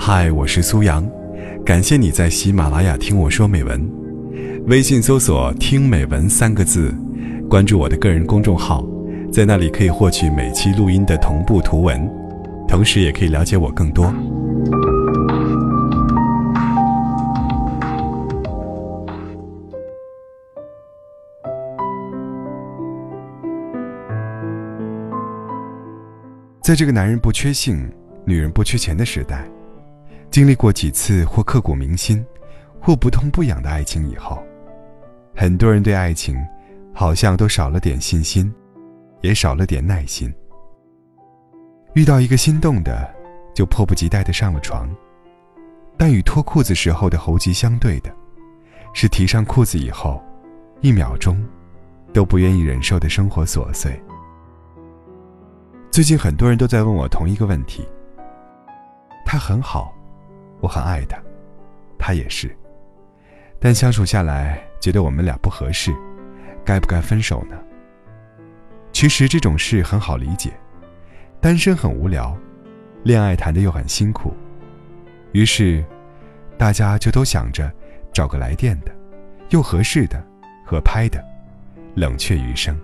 嗨，我是苏阳，感谢你在喜马拉雅听我说美文。微信搜索“听美文”三个字，关注我的个人公众号，在那里可以获取每期录音的同步图文，同时也可以了解我更多。在这个男人不缺性、女人不缺钱的时代，经历过几次或刻骨铭心、或不痛不痒的爱情以后，很多人对爱情好像都少了点信心，也少了点耐心。遇到一个心动的，就迫不及待的上了床，但与脱裤子时候的猴急相对的，是提上裤子以后，一秒钟都不愿意忍受的生活琐碎。最近很多人都在问我同一个问题。他很好，我很爱他，他也是。但相处下来，觉得我们俩不合适，该不该分手呢？其实这种事很好理解，单身很无聊，恋爱谈的又很辛苦，于是，大家就都想着找个来电的，又合适的，合拍的，冷却余生。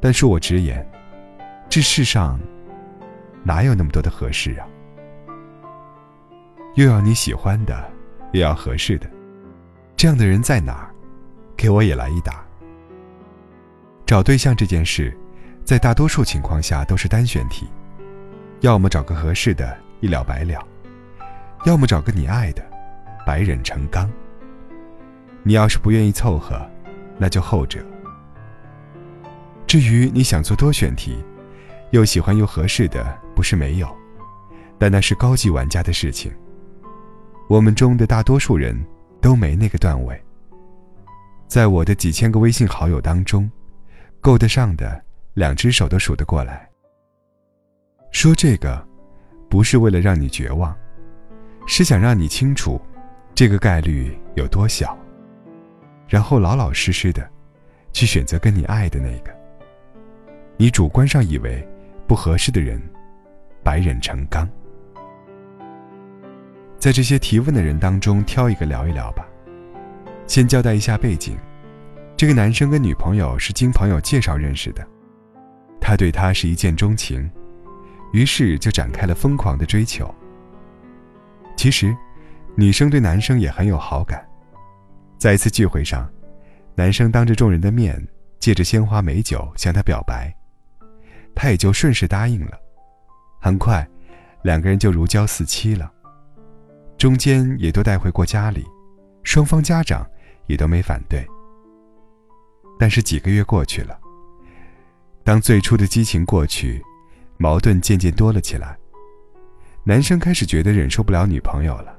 但恕我直言。这世上哪有那么多的合适啊？又要你喜欢的，又要合适的，这样的人在哪儿？给我也来一打。找对象这件事，在大多数情况下都是单选题，要么找个合适的，一了百了；要么找个你爱的，百忍成钢。你要是不愿意凑合，那就后者。至于你想做多选题，又喜欢又合适的不是没有，但那是高级玩家的事情。我们中的大多数人都没那个段位。在我的几千个微信好友当中，够得上的两只手都数得过来。说这个，不是为了让你绝望，是想让你清楚，这个概率有多小，然后老老实实的，去选择跟你爱的那个。你主观上以为。不合适的人，百忍成钢。在这些提问的人当中挑一个聊一聊吧。先交代一下背景：这个男生跟女朋友是经朋友介绍认识的，他对她是一见钟情，于是就展开了疯狂的追求。其实，女生对男生也很有好感。在一次聚会上，男生当着众人的面，借着鲜花美酒向她表白。她也就顺势答应了，很快，两个人就如胶似漆了。中间也都带回过家里，双方家长也都没反对。但是几个月过去了，当最初的激情过去，矛盾渐渐多了起来。男生开始觉得忍受不了女朋友了，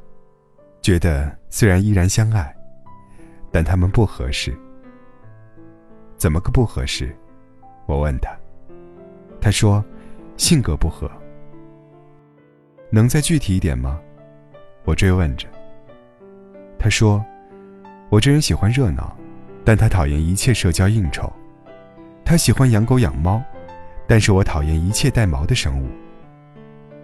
觉得虽然依然相爱，但他们不合适。怎么个不合适？我问他。他说：“性格不合，能再具体一点吗？”我追问着。他说：“我这人喜欢热闹，但他讨厌一切社交应酬。他喜欢养狗养猫，但是我讨厌一切带毛的生物。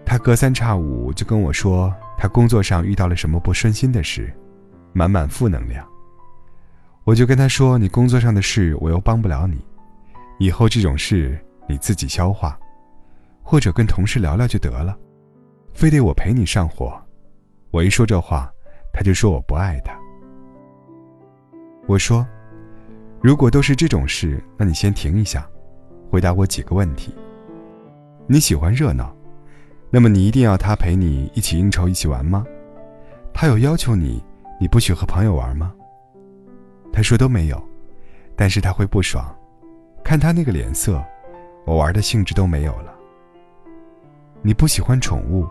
他隔三差五就跟我说他工作上遇到了什么不顺心的事，满满负能量。我就跟他说：‘你工作上的事我又帮不了你，以后这种事……’”你自己消化，或者跟同事聊聊就得了，非得我陪你上火。我一说这话，他就说我不爱他。我说，如果都是这种事，那你先停一下，回答我几个问题。你喜欢热闹，那么你一定要他陪你一起应酬、一起玩吗？他有要求你，你不许和朋友玩吗？他说都没有，但是他会不爽，看他那个脸色。我玩的兴致都没有了。你不喜欢宠物，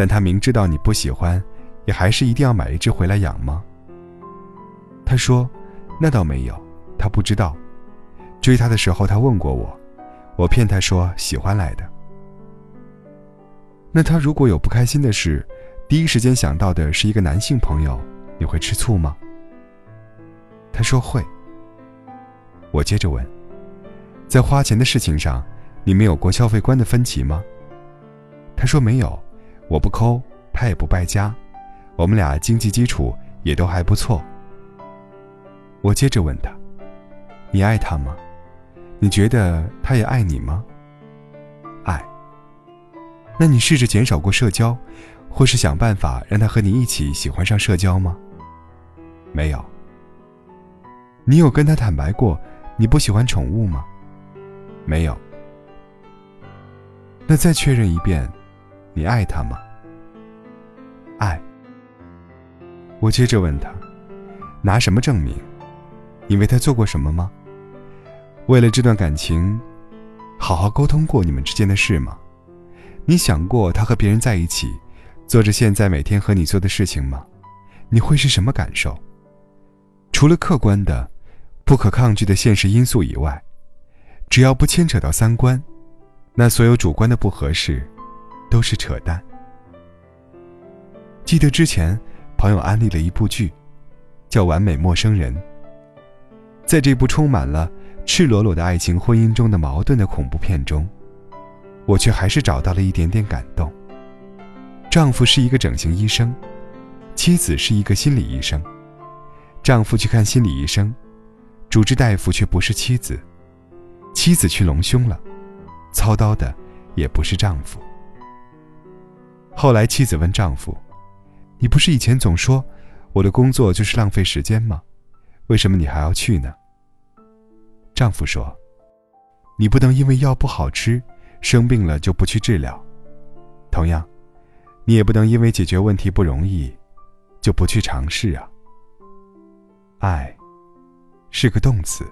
但他明知道你不喜欢，也还是一定要买一只回来养吗？他说：“那倒没有，他不知道。追他的时候他问过我，我骗他说喜欢来的。那他如果有不开心的事，第一时间想到的是一个男性朋友，你会吃醋吗？”他说会。我接着问。在花钱的事情上，你们有过消费观的分歧吗？他说没有，我不抠，他也不败家，我们俩经济基础也都还不错。我接着问他：“你爱他吗？你觉得他也爱你吗？”爱。那你试着减少过社交，或是想办法让他和你一起喜欢上社交吗？没有。你有跟他坦白过你不喜欢宠物吗？没有。那再确认一遍，你爱他吗？爱。我接着问他，拿什么证明？你为他做过什么吗？为了这段感情，好好沟通过你们之间的事吗？你想过他和别人在一起，做着现在每天和你做的事情吗？你会是什么感受？除了客观的、不可抗拒的现实因素以外，只要不牵扯到三观，那所有主观的不合适，都是扯淡。记得之前朋友安利了一部剧，叫《完美陌生人》。在这部充满了赤裸裸的爱情婚姻中的矛盾的恐怖片中。我却还是找到了一点点感动。丈夫是一个整形医生，妻子是一个心理医生。丈夫去看心理医生，主治大夫却不是妻子，妻子去隆胸了，操刀的也不是丈夫。后来妻子问丈夫：“你不是以前总说我的工作就是浪费时间吗？为什么你还要去呢？”丈夫说：“你不能因为药不好吃。”生病了就不去治疗，同样，你也不能因为解决问题不容易，就不去尝试啊。爱，是个动词。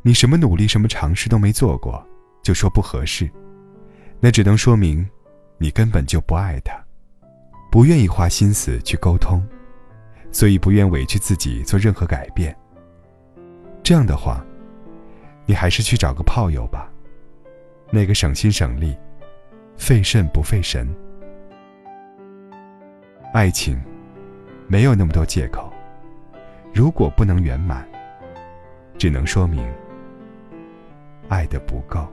你什么努力、什么尝试都没做过，就说不合适，那只能说明，你根本就不爱他，不愿意花心思去沟通，所以不愿委屈自己做任何改变。这样的话，你还是去找个炮友吧。那个省心省力，费肾不费神。爱情没有那么多借口，如果不能圆满，只能说明爱的不够。